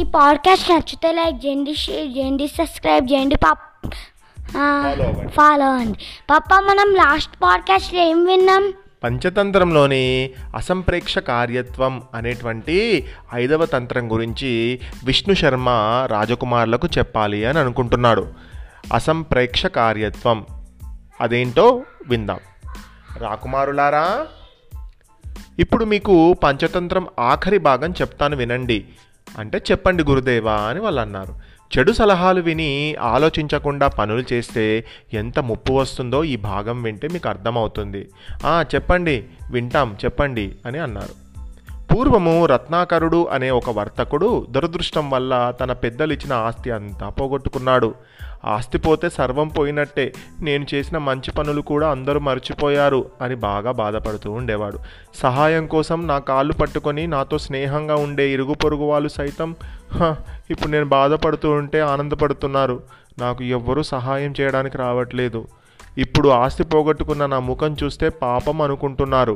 ఈ పాడ్కాస్ట్ నచ్చితే లైక్ చేయండి షేర్ చేయండి సబ్స్క్రైబ్ చేయండి. పాప్. ఫాలో అవ్వండి. పాప మనం లాస్ట్ పాడ్కాస్ట్లో ఏం విన్నాం? పంచతంత్రంలోని అసంప్రేక్ష కార్యత్వం అనేటువంటి ఐదవ తంత్రం గురించి విష్ణు శర్మ రాజకుమారులకు చెప్పాలి అని అనుకుంటున్నాడు. అసంప్రేక్ష కార్యత్వం. అదేంటో విందాం. రాకుమారులారా ఇప్పుడు మీకు పంచతంత్రం ఆఖరి భాగం చెప్తాను వినండి. అంటే చెప్పండి గురుదేవా అని వాళ్ళు అన్నారు. చెడు సలహాలు విని ఆలోచించకుండా పనులు చేస్తే ఎంత ముప్పు వస్తుందో ఈ భాగం వింటే మీకు అర్థమవుతుంది. "ఆ, చెప్పండి వింటాం చెప్పండి అని అన్నారు. పూర్వము రత్నాకరుడు అనే ఒక వర్తకుడు దురదృష్టం వల్ల తన పెద్దలు ఇచ్చిన ఆస్తి అంతా పోగొట్టుకున్నాడు. ఆస్తి పోతే సర్వం పోయినట్టే. నేను చేసిన మంచి పనులు కూడా అందరూ మర్చిపోయారు అని బాగా బాధపడుతూ ఉండేవాడు. సహాయం కోసం నా కాళ్ళు పట్టుకొని నాతో స్నేహంగా ఉండే ఇరుగు పొరుగు వాళ్ళు సైతం "హ, ఇప్పుడు నేను బాధపడుతూ ఉంటే ఆనందపడుతున్నారు. నాకు ఎవ్వరూ సహాయం చేయడానికి రావట్లేదు. ఇప్పుడు ఆస్తి పోగొట్టుకున్న నా ముఖం చూస్తే పాపం అనుకుంటున్నారు.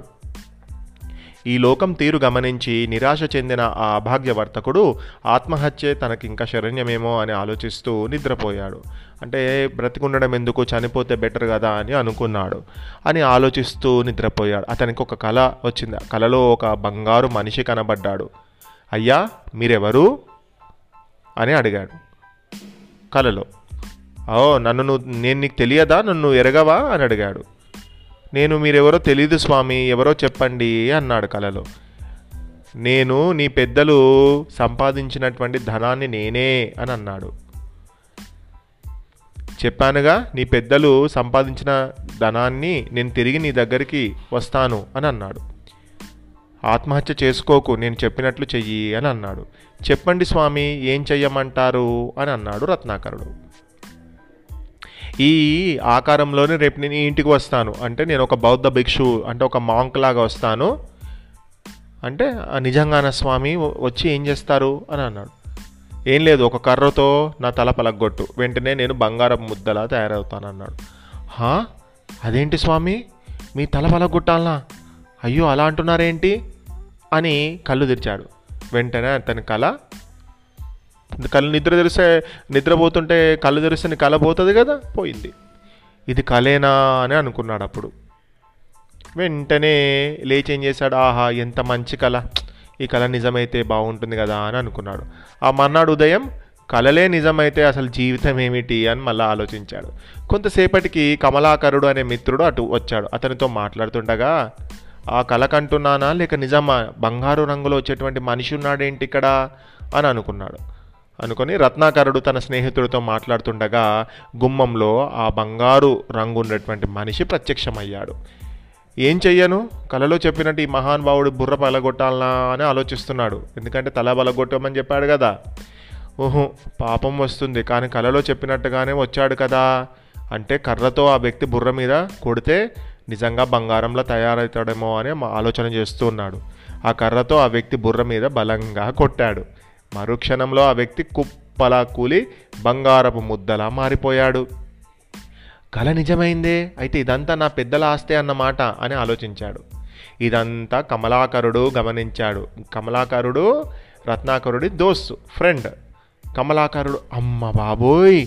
ఈ లోకం తీరు గమనించి నిరాశ చెందిన ఆ అభాగ్యవర్తకుడు ఆత్మహత్యే తనకింకా శరణ్యమేమో అని ఆలోచిస్తూ నిద్రపోయాడు. అంటే బ్రతికుండడం ఎందుకు? చనిపోతే బెటర్ కదా అని అనుకున్నాడు అని ఆలోచిస్తూ నిద్రపోయాడు. అతనికి ఒక కళ వచ్చింది. ఆ కళలో ఒక బంగారు మనిషి కనబడ్డాడు. అయ్యా మీరెవరు? అని అడిగాడు. కలలో. ఓ నన్ను నువ్వు నేను నీకు తెలియదా? నన్ను ఎరగవా? అని అడిగాడు. నేను మీరెవరో తెలీదు స్వామి ఎవరో చెప్పండి అన్నాడు కలలో. నేను నీ పెద్దలు సంపాదించినటువంటి ధనాన్ని నేనే అని అన్నాడు. చెప్పానుగా నీ పెద్దలు సంపాదించిన ధనాన్ని నేను తిరిగి నీ దగ్గరికి వస్తాను అని అన్నాడు. ఆత్మహత్య చేసుకోకు నేను చెప్పినట్లు చెయ్యి అని అన్నాడు. చెప్పండి స్వామి ఏం చెయ్యమంటారు అని అన్నాడు రత్నాకరుడు. ఈ ఆకారంలోనే రేపు నేను ఇంటికి వస్తాను. అంటే నేను ఒక బౌద్ధ భిక్షు అంటే ఒక మాంక్ లాగా వస్తాను. అంటే నిజంగాన స్వామి వచ్చి ఏం చేస్తారు? అని అన్నాడు. ఏం లేదు ఒక కర్రతో నా తల పలగొట్టు. వెంటనే నేను బంగారం ముద్దలా తయారవుతాను అన్నాడు. హా? అదేంటి స్వామి? మీ తల పలగొట్టాలనా? అయ్యో అలా అంటున్నారేంటి? అని కళ్ళు తెరిచాడు. వెంటనే అతని కళ కళ్ళు నిద్ర తెరిస్తే నిద్రపోతుంటే కళ్ళు తెరిస్తే నీ కళ పోతుంది కదా? పోయింది. ఇది కలేనా అని అనుకున్నాడు అప్పుడు. వెంటనే లేచి ఏం చేశాడు? ఆహా ఎంత మంచి కళ ఈ కళ నిజమైతే బాగుంటుంది కదా అని అనుకున్నాడు. ఆ మర్నాడు ఉదయం కలలే నిజమైతే అసలు జీవితం ఏమిటి అని మళ్ళీ ఆలోచించాడు. కొంతసేపటికి కమలాకరుడు అనే మిత్రుడు అటు వచ్చాడు. అతనితో మాట్లాడుతుండగా ఆ కళ కంటున్నానా? లేక నిజమా? బంగారు రంగులో వచ్చేటువంటి మనిషి ఉన్నాడేంటి ఇక్కడ? అని అనుకున్నాడు. అనుకొని రత్నాకరుడు తన స్నేహితుడితో మాట్లాడుతుండగా గుమ్మంలో ఆ బంగారు రంగు ఉన్నటువంటి మనిషి ప్రత్యక్షమయ్యాడు. ఏం చెయ్యను? కలలో చెప్పినట్టు ఈ మహానుభావుడు బుర్ర పలగొట్టాలనా అని ఆలోచిస్తున్నాడు. ఎందుకంటే తల పలగొట్టమని చెప్పాడు కదా. ఓహో పాపం వస్తుంది. కానీ కలలో చెప్పినట్టుగానే వచ్చాడు కదా. అంటే కర్రతో ఆ వ్యక్తి బుర్ర మీద కొడితే నిజంగా బంగారంలో తయారవుతాడేమో అని ఆలోచన చేస్తున్నాడు ఆ కర్రతో ఆ వ్యక్తి బుర్ర మీద బలంగా కొట్టాడు. మరుక్షణంలో ఆ వ్యక్తి కుప్పలా కూలి బంగారపు ముద్దలా మారిపోయాడు. కళ నిజమైందే అయితే ఇదంతా నా పెద్దల ఆస్తే అన్నమాట అని ఆలోచించాడు. ఇదంతా కమలాకరుడు గమనించాడు. కమలాకరుడు రత్నాకరుడి దోస్తు ఫ్రెండ్. కమలాకరుడు అమ్మ బాబోయ్!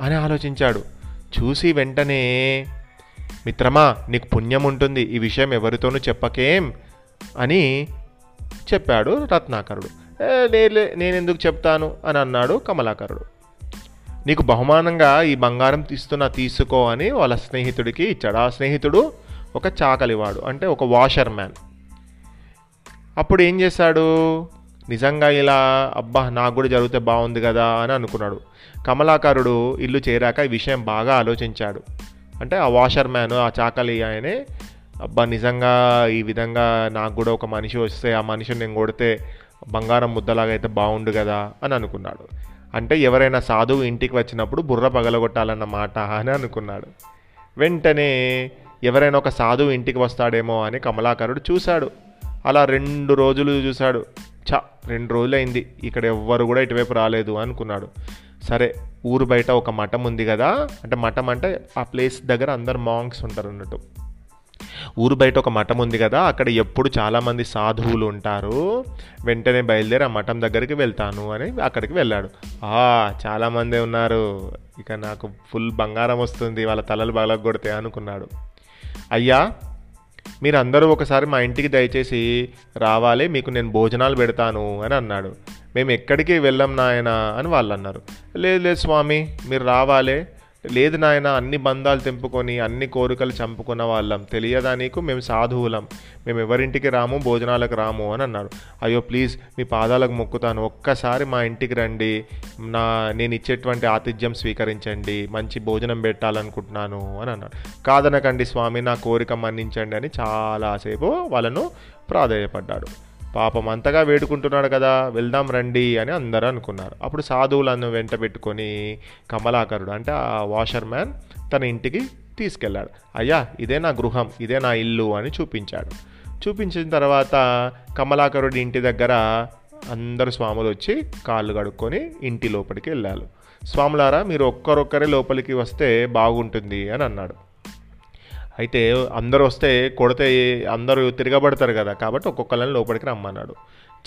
అని ఆలోచించాడు. చూసి వెంటనే మిత్రమా నీకు పుణ్యం ఉంటుంది ఈ విషయం ఎవరితోనూ చెప్పకేం? అని చెప్పాడు రత్నాకరుడు. నేలే లేలే నేను ఎందుకు చెప్తాను అని అన్నాడు కమలాకరుడు. నీకు బహుమానంగా ఈ బంగారం తీస్తున్నా తీసుకో అని వాళ్ళ స్నేహితుడికి ఇచ్చాడు. ఆ స్నేహితుడు ఒక చాకలివాడు అంటే ఒక వాషర్ మ్యాన్ అప్పుడు ఏం చేశాడు? నిజంగా ఇలా అబ్బా నాకు కూడా జరిగితే బాగుంది కదా అని అనుకున్నాడు. కమలాకారుడు ఇల్లు చేరాక ఈ విషయం బాగా ఆలోచించాడు. అంటే ఆ వాషర్ మ్యాన్ ఆ చాకలి ఆయనే అబ్బా నిజంగా ఈ విధంగా నాకు కూడా ఒక మనిషి వస్తే ఆ మనిషిని నేను కొడితే బంగారం ముద్దలాగా అయితే బాగుండు కదా అని అనుకున్నాడు. అంటే ఎవరైనా సాధువు ఇంటికి వచ్చినప్పుడు బుర్ర పగలగొట్టాలన్న మాట అని అనుకున్నాడు. వెంటనే ఎవరైనా ఒక సాధువు ఇంటికి వస్తాడేమో అని కమలాకరుడు చూశాడు. అలా రెండు రోజులు చూశాడు. చా రెండు రోజులు అయింది ఇక్కడ ఎవ్వరు కూడా ఇటువైపు రాలేదు అనుకున్నాడు. సరే ఊరు బయట ఒక మఠం ఉంది కదా? అంటే మఠం అంటే ఆ ప్లేస్ దగ్గర అందరు మాంగ్స్ ఉంటారు అన్నట్టు. ఊరు బయట ఒక మఠం ఉంది కదా అక్కడ ఎప్పుడు చాలామంది సాధువులు ఉంటారు. వెంటనే బయలుదేరి ఆ మఠం దగ్గరికి వెళ్తాను అని అక్కడికి వెళ్ళాడు. ఆ చాలామంది ఉన్నారు. ఇక నాకు ఫుల్ బంగారం వస్తుంది వాళ్ళ తలలు బలగొడితే అనుకున్నాడు. అయ్యా మీరందరూ ఒకసారి మా ఇంటికి దయచేసి రావాలి మీకు నేను భోజనాలు పెడతాను అని అన్నాడు. మేము ఎక్కడికి వెళ్ళం నాయన అని వాళ్ళు అన్నారు. లేదు లేదు స్వామి మీరు రావాలే. లేదు నాయన అన్ని బంధాలు తెంపుకొని అన్ని కోరికలు చంపుకున్న వాళ్ళం. తెలియదా నీకు? మేము సాధువులం. మేము ఎవరింటికి రాము? భోజనాలకు రాము? అని అన్నారు అయ్యో ప్లీజ్ మీ పాదాలకు మొక్కుతాను. ఒక్కసారి మా ఇంటికి రండి. నా నేను ఇచ్చేటువంటి ఆతిథ్యం స్వీకరించండి. మంచి భోజనం పెట్టాలనుకుంటున్నాను అని అన్నారు కాదనకండి స్వామి నా కోరిక మన్నించండి అని చాలాసేపు వాళ్ళను ప్రాధేయపడ్డాడు. పాపం అంతగా వేడుకుంటున్నాడు కదా వెళ్దాం రండి అని అందరూ అనుకున్నారు. అప్పుడు సాధువులను వెంట పెట్టుకొని కమలాకరుడు అంటే ఆ వాషర్ మ్యాన్ తన ఇంటికి తీసుకెళ్ళాడు. అయ్యా ఇదే నా గృహం ఇదే నా ఇల్లు అని చూపించాడు. చూపించిన తర్వాత కమలాకరుడి ఇంటి దగ్గర అందరు స్వాములు వచ్చి కాళ్ళు కడుక్కొని ఇంటి లోపలికి వెళ్ళారు. స్వాములారా మీరు ఒక్కరొక్కరే లోపలికి వస్తే బాగుంటుంది అని అన్నాడు. అయితే అందరూ వస్తే కొడితే అందరూ తిరగబడతారు కదా కాబట్టి ఒక్కొక్కరిని లోపలికి రమ్మన్నాడు.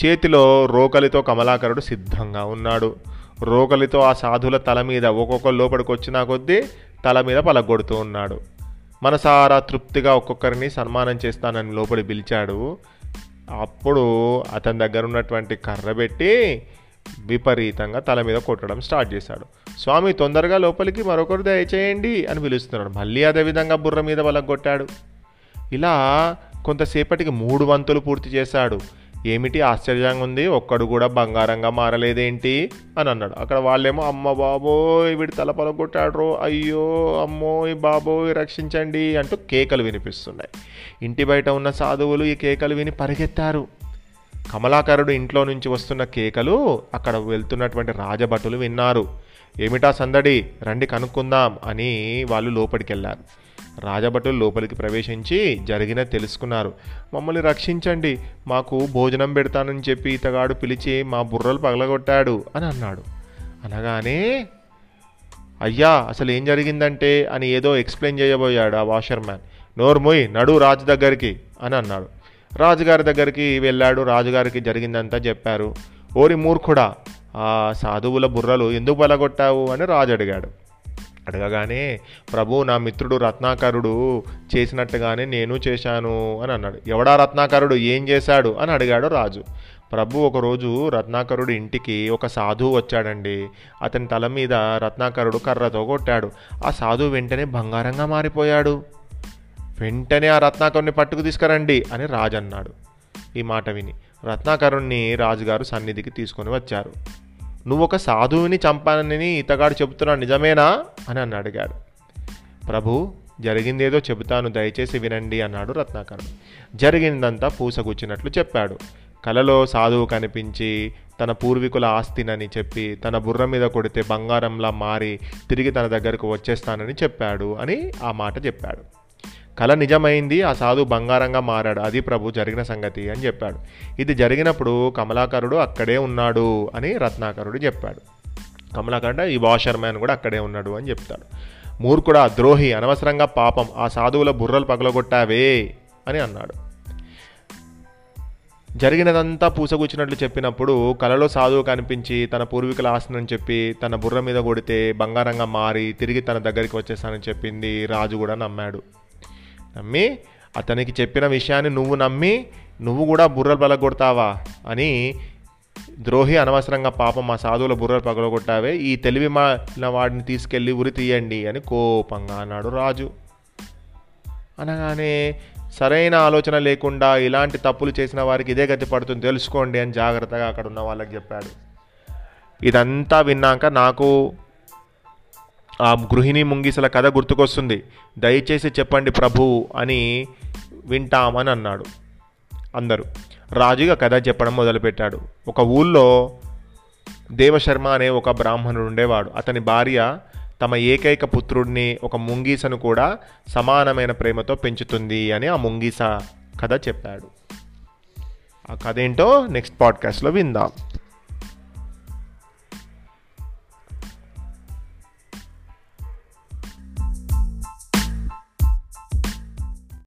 చేతిలో రోకలితో కమలాకరుడు సిద్ధంగా ఉన్నాడు. రోకలితో ఆ సాధుల తల మీద ఒక్కొక్కరు లోపలికి వచ్చినా కొద్దీ తల మీద పలగొడుతూ ఉన్నాడు. మనసారా తృప్తిగా ఒక్కొక్కరిని సన్మానం చేస్తానని లోపలి పిలిచాడు. అప్పుడు అతని దగ్గర ఉన్నటువంటి కర్ర పెట్టి విపరీతంగా తల మీద కొట్టడం స్టార్ట్ చేశాడు. స్వామి తొందరగా లోపలికి మరొకరు దయచేయండి అని పిలుస్తున్నాడు. మళ్ళీ అదే విధంగా బుర్ర మీద కొట్టాడు. ఇలా కొంతసేపటికి మూడు వంతులు పూర్తి చేశాడు. ఏమిటి ఆశ్చర్యంగా ఉంది? ఒక్కడు కూడా బంగారంగా మారలేదేంటి? అని అన్నాడు. అక్కడ వాళ్ళేమో అమ్మ బాబోయ్ వీడి తలపల పలగొట్టాడు అయ్యో అమ్మోయ్ బాబోయ్ రక్షించండి అంటూ కేకలు వినిపిస్తున్నాయి. ఇంటి బయట ఉన్న సాధువులు ఈ కేకలు విని పరిగెత్తారు. కమలాకరుడు ఇంట్లో నుంచి వస్తున్న కేకలు అక్కడ వెళ్తున్నటువంటి రాజభటులు విన్నారు. ఏమిటా సందడి? రండి కనుక్కుందాం అని వాళ్ళు లోపలికి వెళ్ళారు రాజభటులు లోపలికి ప్రవేశించి జరిగిన తెలుసుకున్నారు. మమ్మల్ని రక్షించండి మాకు భోజనం పెడతానని చెప్పి ఇతగాడు పిలిచి మా బుర్రలు పగలగొట్టాడు అని అన్నాడు. అనగానే అయ్యా అసలు ఏం జరిగిందంటే అని ఏదో ఎక్స్ప్లెయిన్ చేయబోయాడు ఆ వాషర్ మ్యాన్ నడు రాజు దగ్గరికి అని అన్నాడు. రాజుగారి దగ్గరికి వెళ్ళాడు రాజుగారికి జరిగిందంతా చెప్పారు. ఓరి మూర్ఖుడా ఆ సాధువుల బుర్రలు ఎందుకు బలగొట్టావు అని రాజు అడిగాడు. అడగగానే ప్రభు నా మిత్రుడు రత్నాకరుడు చేసినట్టుగానే నేను చేశాను అని అన్నాడు. ఎవడా రత్నాకరుడు? ఏం చేశాడు? అని అడిగాడు రాజు. ప్రభు ఒకరోజు రత్నాకరుడు ఇంటికి ఒక సాధువు వచ్చాడండి. అతని తల మీద రత్నాకరుడు కర్రతో కొట్టాడు. ఆ సాధువు వెంటనే బంగారంగా మారిపోయాడు. వెంటనే ఆ రత్నాకరుణ్ణి పట్టుకు తీసుకురండి అని రాజు అన్నాడు. ఈ మాట విని రత్నాకరుణ్ణి రాజుగారు సన్నిధికి తీసుకొని వచ్చారు. నువ్వు ఒక సాధువుని చంపానని ఇతగాడు చెబుతున్నాడు నిజమేనా? అని అని అడిగాడు. ప్రభు జరిగిందేదో చెబుతాను దయచేసి వినండి అన్నాడు రత్నాకరుడు జరిగిందంతా పూసగుచ్చినట్లు చెప్పాడు. కలలో సాధువు కనిపించి తన పూర్వీకుల ఆస్తినని చెప్పి తన బుర్ర మీద కొడితే బంగారంలా మారి తిరిగి తన దగ్గరకు వచ్చేస్తానని చెప్పాడు అని ఆ మాట చెప్పాడు. కళ నిజమైంది ఆ సాధు బంగారంగా మారాడు. అది ప్రభు జరిగిన సంగతి అని చెప్పాడు. ఇది జరిగినప్పుడు కమలాకరుడు అక్కడే ఉన్నాడు అని రత్నాకరుడు చెప్పాడు. కమలాకరుడు ఈ వాషర్ మ్యాన్ కూడా అక్కడే ఉన్నాడు అని చెప్తాడు. మూర్ఖుడా ద్రోహి అనవసరంగా పాపం ఆ సాధువుల బుర్రలు పగలగొట్టావే అని అన్నాడు. జరిగినదంతా పూసగుచ్చినట్లు చెప్పినప్పుడు కలలో సాధువు కనిపించి తన పూర్వీకుల ఆసనం చెప్పి తన బుర్ర మీద కొడితే బంగారంగా మారి తిరిగి తన దగ్గరికి వచ్చేస్తానని చెప్పింది రాజు కూడా నమ్మాడు. నమ్మి అతనికి చెప్పిన విషయాన్ని నువ్వు నమ్మి నువ్వు కూడా బుర్రలు పగలగొడతావా అని ద్రోహి అనవసరంగా పాపం మా సాధువుల బుర్రలు పగలగొట్టావే ఈ తెలివి మాలిన వాడిని తీసుకెళ్ళి ఉరి తీయండి అని కోపంగా అన్నాడు రాజు. అనగానే సరైన ఆలోచన లేకుండా ఇలాంటి తప్పులు చేసిన వారికి ఇదే గతి పడుతుంది తెలుసుకోండి అని జాగ్రత్తగా అక్కడ ఉన్న వాళ్ళకి చెప్పాడు. ఇదంతా విన్నాక నాకు ఆ గృహిణి ముంగిసల కథ గుర్తుకొస్తుంది. దయచేసి చెప్పండి ప్రభు అని వింటామని అన్నాడు. అందరూ రాజుగా కథ చెప్పడం మొదలుపెట్టాడు. ఒక ఊళ్ళో దేవశర్మ అనే ఒక బ్రాహ్మణుడు ఉండేవాడు. అతని భార్య తమ ఏకైక పుత్రుడిని ఒక ముంగీసను కూడా సమానమైన ప్రేమతో పెంచుతుంది అని ఆ ముంగీస కథ చెప్పాడు. ఆ కథ ఏంటో నెక్స్ట్ పాడ్కాస్ట్లో విందాం.